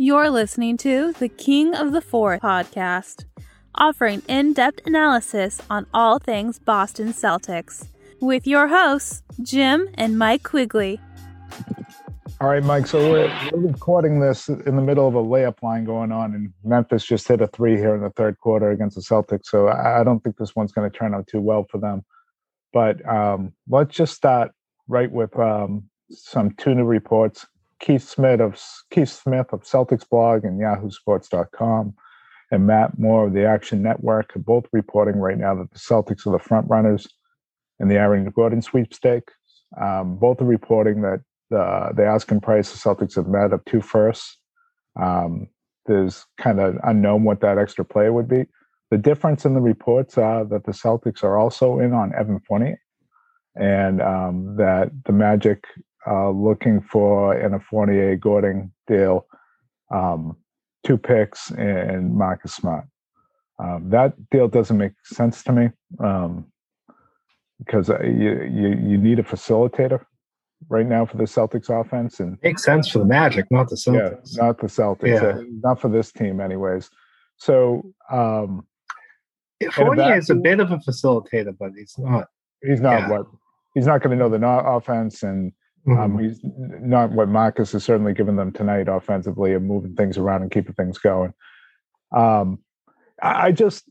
You're listening to the King of the Fourth podcast, offering in depth analysis on all things Boston Celtics, with your hosts, Jim and Mike Quigley. All right, Mike. So we're, we're, recording this in the middle of a layup line going on, and Memphis just hit a three here in the third quarter against the Celtics. So I, I don't think this one's going to turn out too well for them. But um, let's just start right with um, some tuna reports. Keith Smith of Keith Smith of Celtics blog and YahooSports.com, and Matt Moore of the Action Network are both reporting right now that the Celtics are the front runners in the Aaron Gordon sweepstakes. Um, both are reporting that the the asking price the Celtics have met of two firsts. Um, there's kind of unknown what that extra player would be. The difference in the reports are that the Celtics are also in on Evan Fournier, and um, that the Magic uh, looking for in a Fournier Gordon deal, um, two picks and Marcus Smart. Um, that deal doesn't make sense to me um, because uh, you, you you need a facilitator right now for the Celtics offense, and makes sense for the Magic, not the Celtics. Yeah, not the Celtics. Yeah. Uh, not for this team, anyways. So um, Fournier is a bit of a facilitator, but he's not. He's not yeah. what he's not going to know the offense, and mm-hmm. um, he's not what Marcus has certainly given them tonight offensively and moving things around and keeping things going. Um, I, I just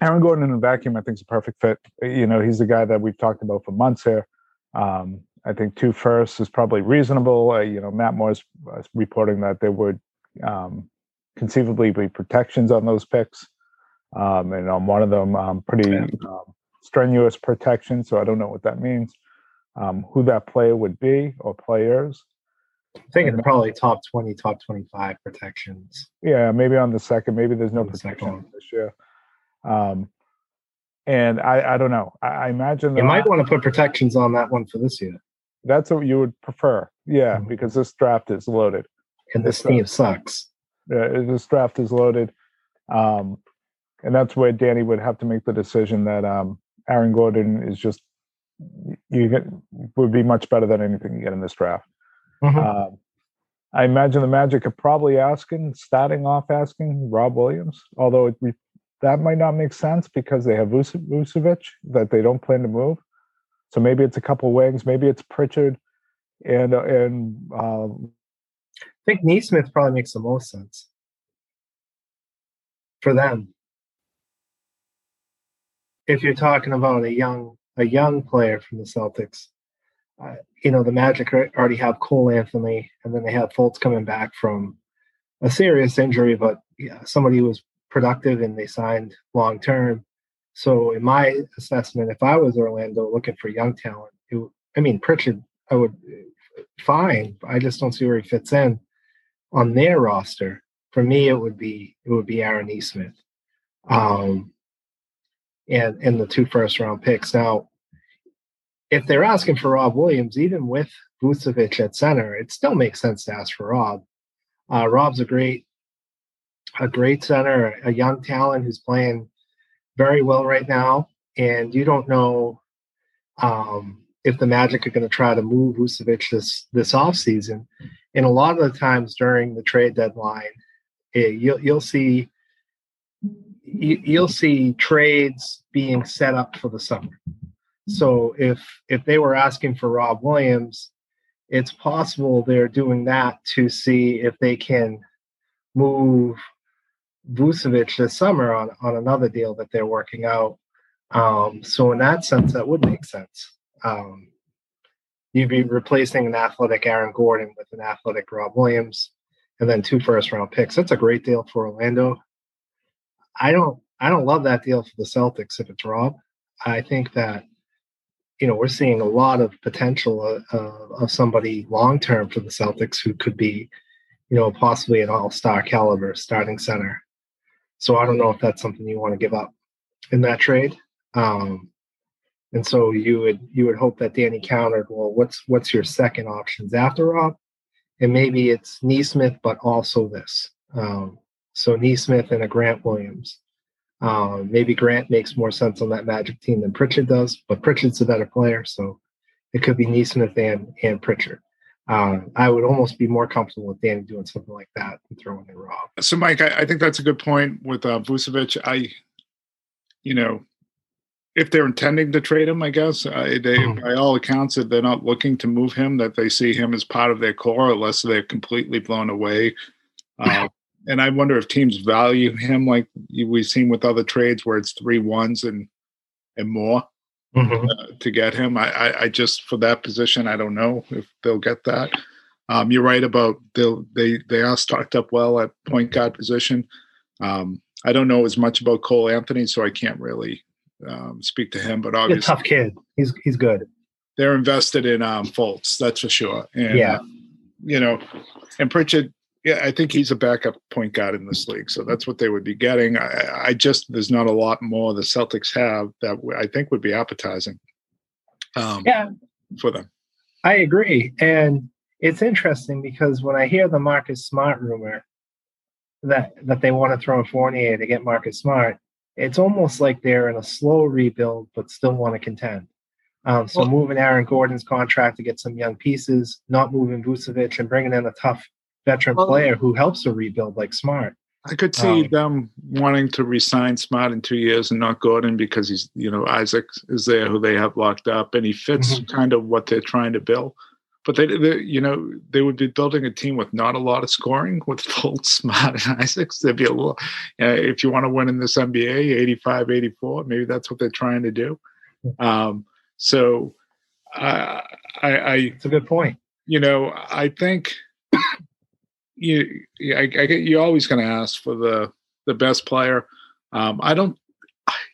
Aaron Gordon in a vacuum, I think, is a perfect fit. You know, he's the guy that we've talked about for months here. Um, I think two firsts is probably reasonable. Uh, you know, Matt Moore's uh, reporting that there would um, conceivably be protections on those picks, um, and on one of them, um, pretty um, strenuous protection. So I don't know what that means. Um, who that player would be or players. I'm thinking probably top twenty, top twenty-five protections. Yeah, maybe on the second. Maybe there's no protection this year. Um, and I, I don't know. I, I imagine you might want to put protections on that one for this year. That's what you would prefer, yeah, mm-hmm. because this draft is loaded. And this, this team sucks. Yeah, this draft is loaded, um, and that's where Danny would have to make the decision that um, Aaron Gordon is just you get would be much better than anything you get in this draft. Mm-hmm. Uh, I imagine the Magic are probably asking, starting off asking Rob Williams, although it, that might not make sense because they have Vucevic that they don't plan to move. So maybe it's a couple wings, maybe it's Pritchard, and uh, and um, I think Nesmith probably makes the most sense for them. If you're talking about a young a young player from the Celtics, uh, you know the Magic already have Cole Anthony, and then they have Fultz coming back from a serious injury, but yeah, somebody was productive and they signed long term. So, in my assessment, if I was Orlando looking for young talent, it, I mean Pritchard, I would fine. I just don't see where he fits in on their roster. For me, it would be it would be Aaron Nesmith, um, and and the two first round picks. Now, if they're asking for Rob Williams, even with Vucevic at center, it still makes sense to ask for Rob. Uh, Rob's a great a great center, a young talent who's playing very well right now. And you don't know um, if the Magic are going to try to move Vucevic this this off season. And a lot of the times during the trade deadline, it, eh, you'll you'll see you, you'll see trades being set up for the summer. So if if they were asking for Rob Williams, it's possible they're doing that to see if they can move Vucevic this summer on, on another deal that they're working out. Um, so in that sense, that would make sense. Um, you'd be replacing an athletic Aaron Gordon with an athletic Rob Williams, and then two first round picks. That's a great deal for Orlando. I don't I don't love that deal for the Celtics if it's Rob. I think that you know we're seeing a lot of potential uh, of somebody long term for the Celtics who could be you know possibly an all star caliber starting center. So I don't know if that's something you want to give up in that trade. Um, and so you would you would hope that Danny countered, well, what's what's your second options after Rob? And maybe it's Nesmith, but also this. Um, so Nesmith and a Grant Williams. Um, maybe Grant makes more sense on that Magic team than Pritchard does, but Pritchard's a better player, so it could be Nesmith and and Pritchard. um, I would almost be more comfortable with Danny doing something like that than throwing in Rob. So, Mike, I, I think that's a good point with uh, Vucevic. I, you know, if they're intending to trade him, I guess they, mm-hmm. by all accounts, that they're not looking to move him, that they see him as part of their core, unless they're completely blown away. Uh, and I wonder if teams value him like we've seen with other trades, where it's three ones and and more mm-hmm. uh, to get him. I, I, I, just for that position, I don't know if they'll get that. Um, you're right about they they they are stocked up well at point guard position. Um, I don't know as much about Cole Anthony, so I can't really um, speak to him. But obviously, tough kid. He's he's good. They're invested in um, Fultz, that's for sure. And, yeah, uh, you know, and Pritchard. Yeah, I think he's a backup point guard in this league, so that's what they would be getting. I, I just there's not a lot more the Celtics have that I think would be appetizing. Um, yeah, for them. I agree, and it's interesting because when I hear the Marcus Smart rumor that that they want to throw a Fournier to get Marcus Smart, it's almost like they're in a slow rebuild but still want to contend. Um, so well, moving Aaron Gordon's contract to get some young pieces, not moving Vucevic and bringing in a tough veteran well, player who helps to rebuild like Smart. I could see um, them wanting to resign Smart in two years and not Gordon because he's, you know, Isaac is there who they have locked up and he fits mm-hmm. kind of what they're trying to build but they, they, you know, they would be building a team with not a lot of scoring with Fultz, Smart, and Isaacs. There'd be a little, uh, if you want to win in this NBA, 85, 84, maybe that's what they're trying to do. Um, so uh, I, I, it's a good point. You know, I think you, I, I you're always going to ask for the, the best player. Um, I don't,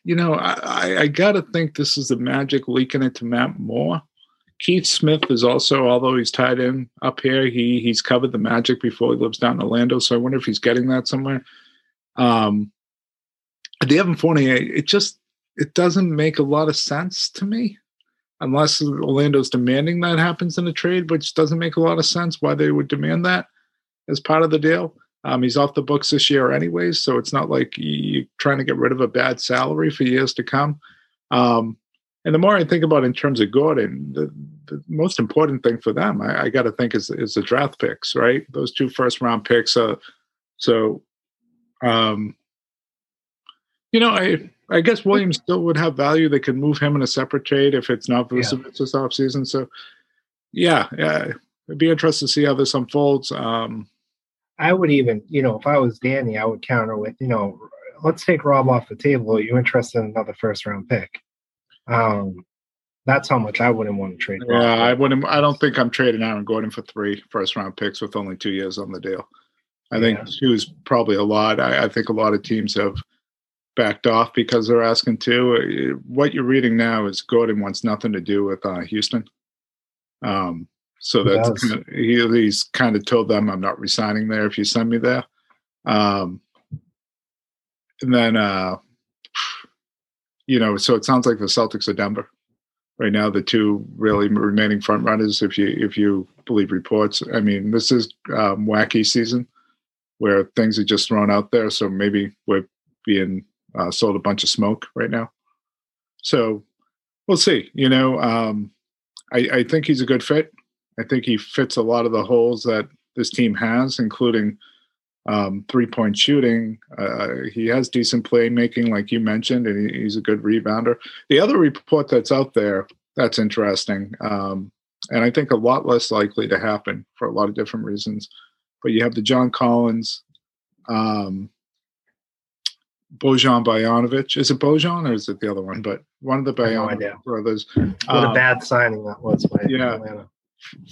you know, I, I got to think this is the magic leaking into Matt Moore Keith Smith is also, although he's tied in up here, he he's covered the Magic before he lives down in Orlando. So I wonder if he's getting that somewhere. Um, the Evan Fournier, it just it doesn't make a lot of sense to me, unless Orlando's demanding that happens in a trade, which doesn't make a lot of sense. Why they would demand that as part of the deal? Um, he's off the books this year, anyways, so it's not like you're trying to get rid of a bad salary for years to come. Um, and the more I think about in terms of Gordon, the, the most important thing for them, I, I got to think is is the draft picks, right? Those two first round picks. Uh, so, um, you know, I I guess Williams still would have value. They could move him in a separate trade if it's not Vucevic yeah. this offseason. So, yeah, yeah, it'd be interesting to see how this unfolds. Um, I would even, you know, if I was Danny, I would counter with, you know, let's take Rob off the table. Are you interested in another first round pick? Um, that's how much I wouldn't want to trade. Yeah, I wouldn't. I don't think I'm trading Aaron Gordon for three first round picks with only two years on the deal. I yeah. think two is probably a lot. I, I, think a lot of teams have backed off because they're asking two. What you're reading now is Gordon wants nothing to do with uh, Houston. Um, so that's kind of, he, he's kind of told them I'm not resigning there if you send me there. Um, and then uh, you know, so it sounds like the Celtics are Denver right now, the two really remaining front runners. If you if you believe reports, I mean, this is um, wacky season where things are just thrown out there. So maybe we're being uh, sold a bunch of smoke right now. So we'll see. You know, um, I, I think he's a good fit. I think he fits a lot of the holes that this team has, including um, three point shooting. Uh, he has decent playmaking, like you mentioned, and he, he's a good rebounder. The other report that's out there that's interesting, um, and I think a lot less likely to happen for a lot of different reasons. But you have the John Collins, um, Bojan Bogdanovic. Is it Bojan or is it the other one? But one of the Bojan no brothers. What a um, bad signing that was by yeah. Atlanta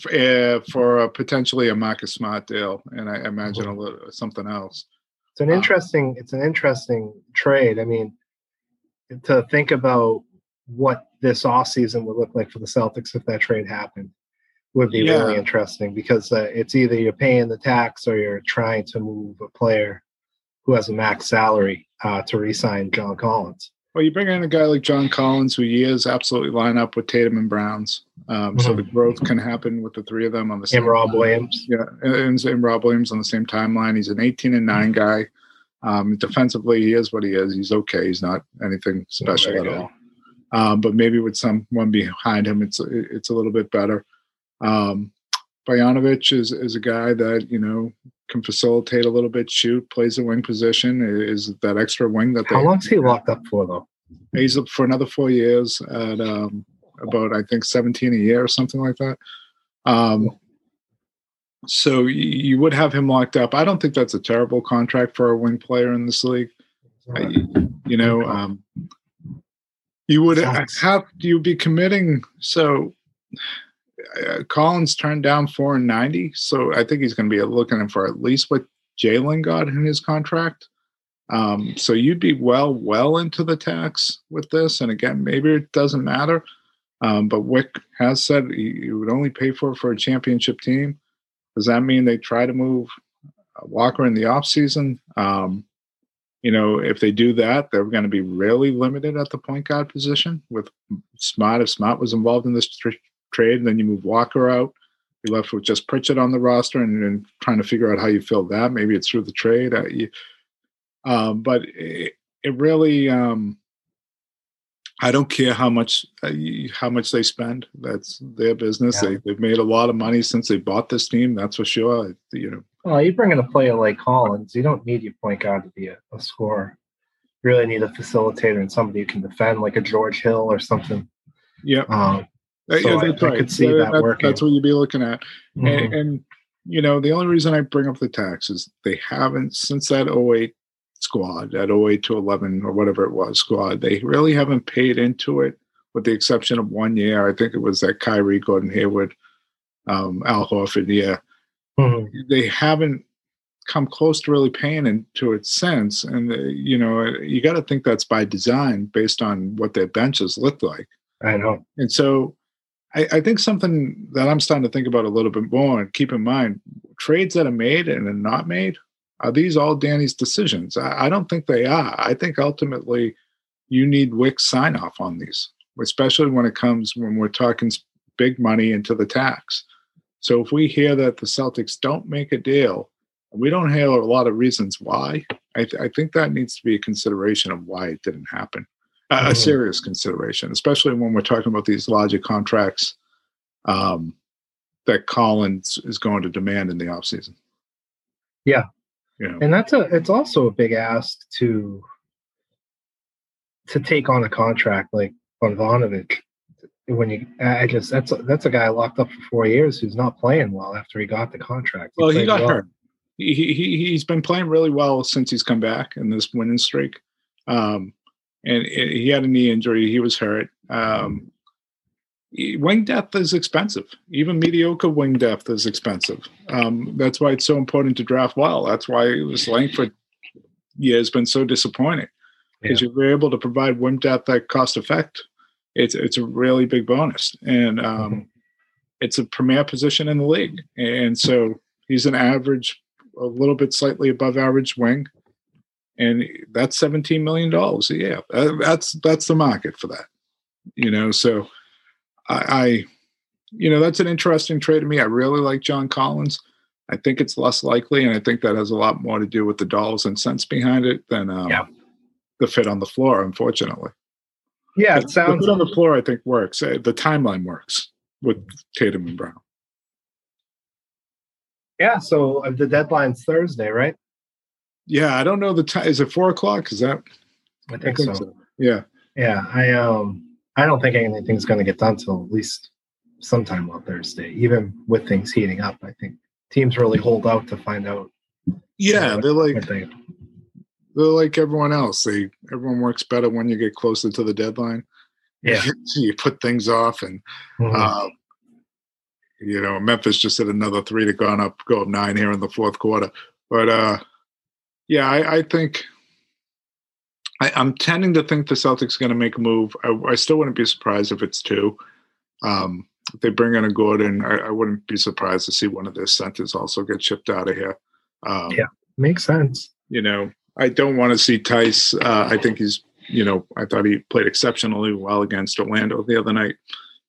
uh, for a, potentially a Marcus Smart deal, and I imagine a little, something else. It's an um, interesting. it's an interesting trade. I mean, to think about what this off season would look like for the Celtics if that trade happened would be yeah. really interesting because uh, it's either you're paying the tax or you're trying to move a player who has a max salary uh, to re-sign John Collins. Well, you bring in a guy like John Collins, who years absolutely line up with Tatum and Browns. Um, mm-hmm. So the growth can happen with the three of them on the same. And Rob Williams. Yeah, and, and, Rob Williams on the same timeline. He's an 18 and 9 guy. Um, defensively, he is what he is. He's okay. He's not anything special at all. Um, but maybe with someone behind him, it's it's a little bit better. Um, is is a guy that you know can facilitate a little bit, shoot, plays the wing position, is that extra wing that. How long's he locked up for though? He's up for another four years at um, about I think seventeen a year or something like that. Um, so you would have him locked up. I don't think that's a terrible contract for a wing player in this league. I, you know, um, you would have you'd be committing. So uh, Collins turned down four and ninety, so I think he's going to be looking for at least what Jalen got in his contract. Um, so you'd be well, well into the tax with this. And again, maybe it doesn't matter. Um, but Wyc has said he, he, would only pay for it for a championship team. Does that mean they try to move uh, Walker in the offseason? Um, you know, if they do that, they're going to be really limited at the point guard position with Smart. If Smart was involved in this trade, and then you move Walker out, you're left with just Pritchard on the roster and, and trying to figure out how you fill that. Maybe it's through the trade. Uh, you, um, but it, it really, um, I don't care how much uh, how much they spend. That's their business. Yeah. They they've made a lot of money since they bought this team. That's for sure. You know. Well, you bring in a player like Collins, you don't need your point guard to be a, a scorer. You really need a facilitator and somebody who can defend, like a George Hill or something. Yeah. Um, so yeah, that's I, right. I could see that, that, working. That's what you'd be looking at. Mm-hmm. And, and, you know, the only reason I bring up the tax is they haven't since that 08 squad, that 08 to 11 or whatever it was squad, they really haven't paid into it with the exception of one year. I think it was that Kyrie, Gordon Hayward, um, Al Horford year. Mm-hmm. They haven't come close to really paying into it since. And, uh, you know, you got to think that's by design based on what their benches look like. I know. And so I, I, think something that I'm starting to think about a little bit more and keep in mind trades that are made and are not made. Are these all Danny's decisions? I, I don't think they are. I think ultimately you need Wyc's sign off on these, especially when it comes when we're talking big money into the tax. So if we hear that the Celtics don't make a deal, we don't hear a lot of reasons why. I, th- I think that needs to be a consideration of why it didn't happen a, a mm-hmm. serious consideration, especially when we're talking about these larger contracts um, that Collins is going to demand in the offseason. Yeah. Yeah. And that's a it's also a big ask to to take on a contract like Bogdanovic. When you, I just that's a, that's a guy locked up for four years who's not playing well after he got the contract. He well, he got well. hurt. He, he he's been playing really well since he's come back in this winning streak. Um, and he had a knee injury. He was hurt. Um, wing depth is expensive. Even mediocre wing depth is expensive. Um, that's why it's so important to draft well. That's why this Langford year has been so disappointing because yeah. you're able to provide wing depth at cost effect. It's it's a really big bonus, and um, mm-hmm. it's a premier position in the league. And so he's an average, a little bit slightly above average wing and that's 17 million dollars. A year that's that's the market for that you know? So I, I, you know that's an interesting trade to me. I really like john collins. I think it's less likely and i think that has a lot more to do with the dollars and cents behind it than um, yeah. the fit on the floor unfortunately. Yeah it sounds the fit on the floor i think works. Uh, the timeline works with tatum and brown. Yeah so uh, the deadline's thursday right yeah, I don't know the time. Is it four o'clock? Is that? I think, I think so. so. Yeah. Yeah, I um, I don't think anything's going to get done till at least sometime on Thursday. Even with things heating up, I think teams really hold out to find out. Yeah, what, they're like they, they're like everyone else. They everyone works better when you get closer to the deadline. Yeah, you put things off, and mm-hmm. uh, you know Memphis just had another three to go up, go up nine here in the fourth quarter. But uh, yeah, I, I think I, am tending to think the Celtics are going to make a move. I, I, still wouldn't be surprised if it's two. Um, if they bring in a Gordon, I, I, wouldn't be surprised to see one of their centers also get shipped out of here. Um, yeah, makes sense. You know, I don't want to see Theis. Uh, I think he's, you know, I thought he played exceptionally well against Orlando the other night.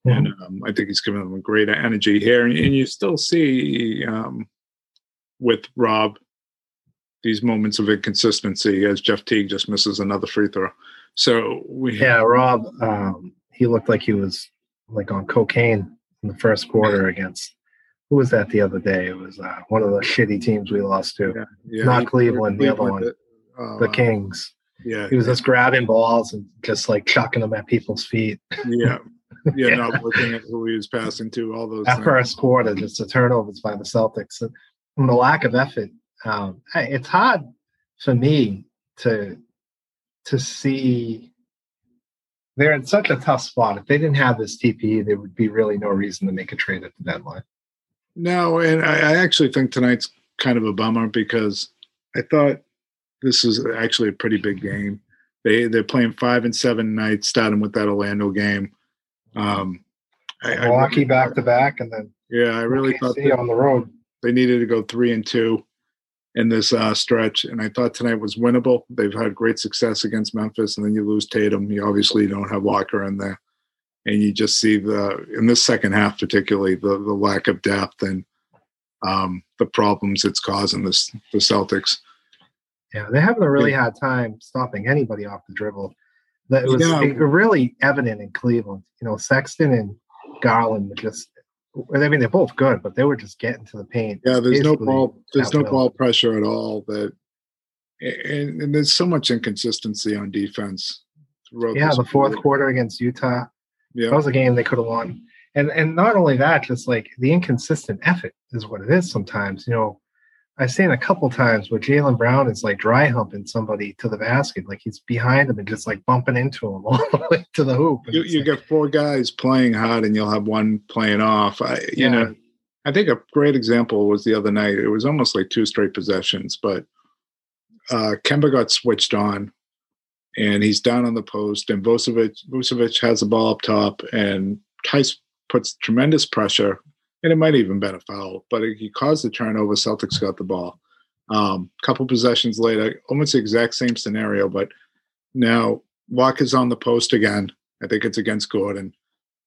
Mm-hmm. And um, I think he's giving them a great energy here. And, and you still see um, with Rob these moments of inconsistency as Jeff Teague just misses another free throw. So we yeah, Rob, um, he looked like he was like on cocaine in the first quarter against who was that the other day? It was uh, one of the shitty teams we lost to. Yeah, yeah. Not he- Cleveland, the other one. uh, The Kings. Yeah, He was just grabbing balls and just like chucking them at people's feet. yeah, yeah. Yeah. Not looking at who he was passing to. All those. That things. first quarter, just the turnovers by the Celtics and the lack of effort. Um, it's hard for me to to see. They're in such a tough spot. If they didn't have this TPE, there would be really no reason to make a trade at the deadline. No, and I, I actually think tonight's kind of a bummer because I thought this is actually a pretty big game. They they're playing five and seven nights, starting with that Orlando game. Um, I, I Milwaukee really- back to back, and then Yeah, I really thought that on the road. they needed to go three and two in this uh, stretch, and I thought tonight was winnable. They've had great success against Memphis, and then you lose Tatum. You obviously don't have Walker in there, and you just see the in this second half, particularly the the lack of depth and um, the problems it's causing this the Celtics. Yeah, they're having a really hard time stopping anybody off the dribble. That was Yeah. really evident in Cleveland. You know, Sexton and Garland were just. I mean, they're both good, but they were just getting to the paint. Yeah, there's no ball. There's no will. ball pressure at all. That and, and there's so much inconsistency on defense. Yeah, the fourth period. quarter against Utah. Yeah. That was a game they could have won. And and not only that, just like the inconsistent effort is what it is sometimes. You know, I've seen a couple times where Jalen Brown is like dry humping somebody to the basket, like he's behind him and just like bumping into him all the way to the hoop. And you, you like, get four guys playing hard, and you'll have one playing off. I, you Yeah. know, I think a great example was the other night. It was almost like two straight possessions, but uh, Kemba got switched on, and he's down on the post, and Vucevic Vucevic has the ball up top, and Theis puts tremendous pressure, and it might even been a foul, but he caused the turnover. Celtics got the ball. Um, couple possessions later, almost the exact same scenario, but now Walker's on the post again. I think it's against Gordon,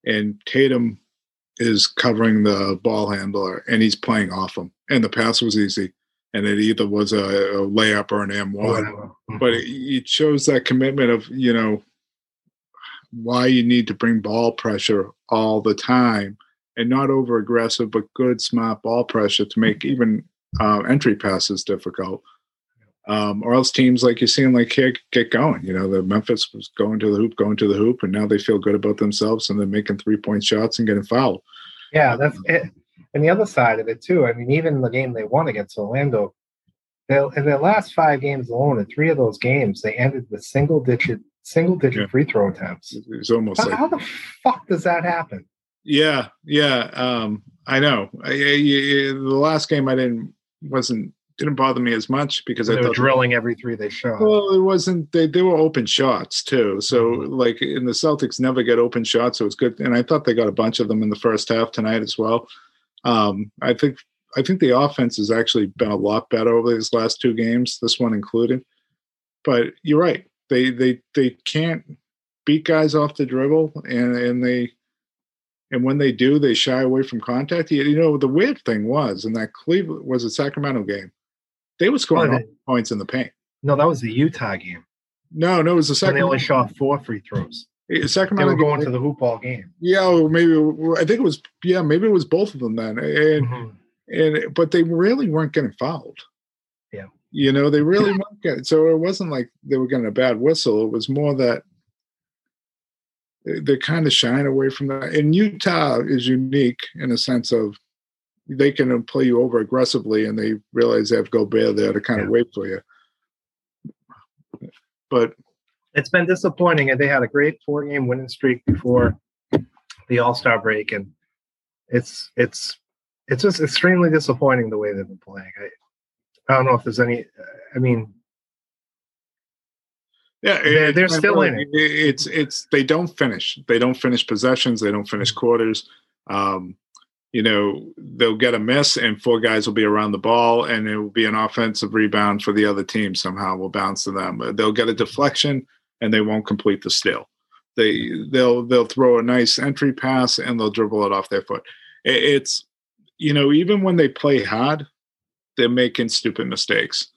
and Tatum is covering the ball handler, and he's playing off him. And the pass was easy, and it either was a, a layup or an M one but it, it shows that commitment of you know why you need to bring ball pressure all the time and not over aggressive but good smart ball pressure to make even uh, entry passes difficult um, or else teams like you're seeing like here get going you know the memphis was going to the hoop going to the hoop and now they feel good about themselves and they're making three point shots and getting fouled Yeah, that's it. And the other side of it too. I mean, even the game they won against Orlando, they, in their last five games alone, in three of those games, they ended with single digit single digit Yeah. free throw attempts. it's almost How, like how the fuck does that happen? Yeah, yeah. Um, I know. I, I- I- the last game I didn't wasn't didn't bother me as much because They I were thought drilling every three they shot. well, it wasn't. They they were open shots too. So Mhm. like in the Celtics never get open shots, so it's good. And I thought they got a bunch of them in the first half tonight as well. Um, I think I think the offense has actually been a lot better over these last two games, this one included. But you're right. They they they can't beat guys off the dribble, and and they and when they do, they shy away from contact. You, know, the weird thing was in that Cleveland was a Sacramento game, they were scoring Oh, all points in the paint. No, that was the Utah game. No, no, it was the And they only shot four free throws. eh, They Sacramento were going game- to the hoop all game. yeah, or maybe I think it was yeah, maybe it was both of them then, and Mhm. and but they really weren't getting fouled. Yeah. you know they really weren't getting. So it wasn't like they were getting a bad whistle. It was more that they- they're kind of shying away from that. And Utah is unique in a sense of they can play you over aggressively, and they realize they have Gobert there to kind of wait for you. But It's been disappointing, and they had a great four game winning streak before the All Star break, and it's it's it's just extremely disappointing the way they've been playing. I, I don't know if there's any. I mean, Yeah, They're- they're still in it. It's it's they don't finish. They don't finish possessions. They don't finish quarters. Um, you know, they'll get a miss, and four guys will be around the ball, and it will be an offensive rebound for the other team. Somehow will bounce to them. They'll get a deflection, and they won't complete the steal. They they'll they'll throw a nice entry pass, and they'll dribble it off their foot. It- It's you know even when they play hard, they're making stupid mistakes.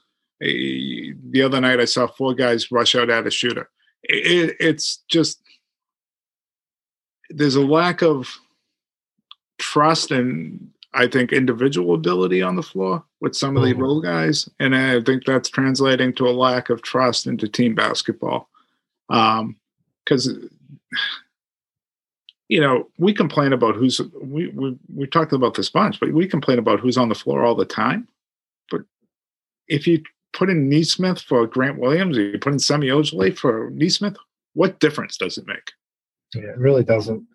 The other night I saw four guys rush out at a shooter. It, it's just there's a lack of trust and I think, individual ability on the floor with some of the Mhm. role guys, and I think that's translating to a lack of trust into team basketball. Because you know we complain about who's we we we talked about this bunch, but we complain about who's on the floor all the time. But if you put in Nesmith for Grant Williams, or you put in Semi Ojeleye for Nesmith, what difference does it make? Yeah, it really doesn't.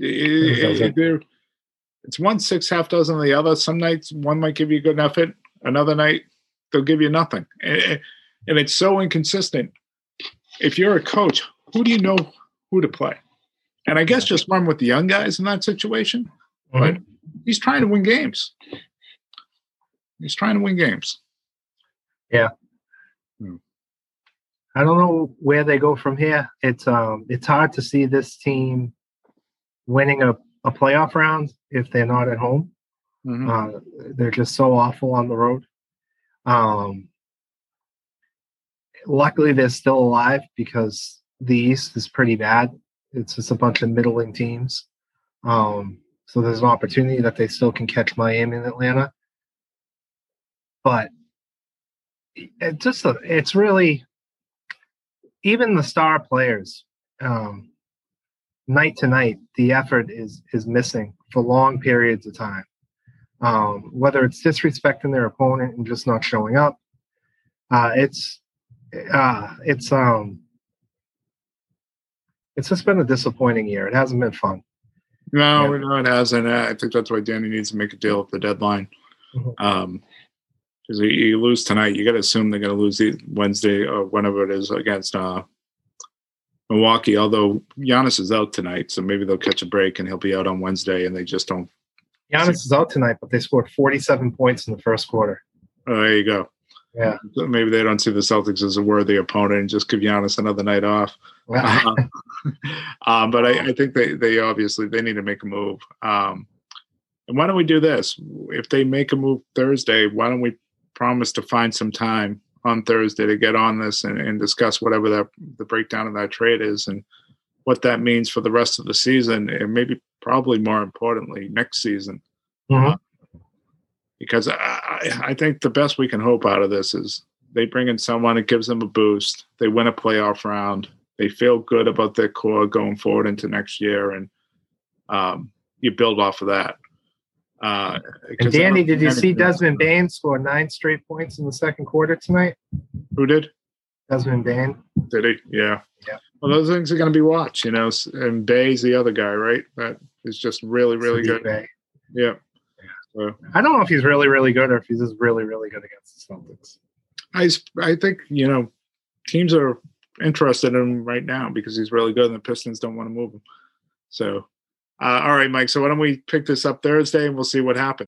It- doesn't. it- it's one six, half dozen of the other. Some nights one might give you a good effort. Another night they'll give you nothing, and, and it's so inconsistent. If you're a coach, who do you know who to play? And I guess just run with the young guys in that situation. Right. Mm-hmm. He's trying to win games. He's trying to win games. I don't know where they go from here. It's um it's hard to see this team winning a, a playoff round if they're not at home. Mhm. Uh, they're just so awful on the road. Um, luckily, they're still alive because the East is pretty bad. It's just a bunch of middling teams. Um, so there's an opportunity that they still can catch Miami and Atlanta. But it just it's really even the star players um, night to night the effort is is missing for long periods of time um, whether it's disrespecting their opponent and just not showing up uh, it's uh, it's um it's just been a disappointing year it hasn't been fun No, Yeah. no, it hasn't. I think that's why Danny needs to make a deal at the deadline. Mhm. Um, because you, you lose tonight, you got to assume they're going to lose the Wednesday or whenever it is against uh, Milwaukee. Although Giannis is out tonight, so maybe they'll catch a break and he'll be out on Wednesday, and they just don't. Giannis is out tonight but they scored 47 points in the first quarter Oh, there you go. yeah So maybe they don't see the Celtics as a worthy opponent and just give Giannis another night off. um, um, but I, I think they they obviously they need to make a move. Um, and why don't we do this? If they make a move Thursday, why don't we promise to find some time on Thursday to get on this and, and discuss whatever that the breakdown of that trade is and what that means for the rest of the season, and maybe probably more importantly next season. Mhm. Because I, I I think the best we can hope out of this is they bring in someone, it gives them a boost, they win a playoff round, they feel good about their core going forward into next year, and um, you build off of that. Uh, and danny did you see desmond bane score nine straight points in the second quarter tonight Who did? desmond bane Did he? Yeah. Yeah. Well, those things are going to be watched, you know. And Bey's the other guy, right? That is just really, really good. Bey. Yeah. So I don't know if he's really, really good or if he's just really, really good against the Celtics. I, I think you know teams are interested in him right now because he's really good, and the Pistons don't want to move him. So, uh, all right, Mike. So why don't we pick this up Thursday and we'll see what happens.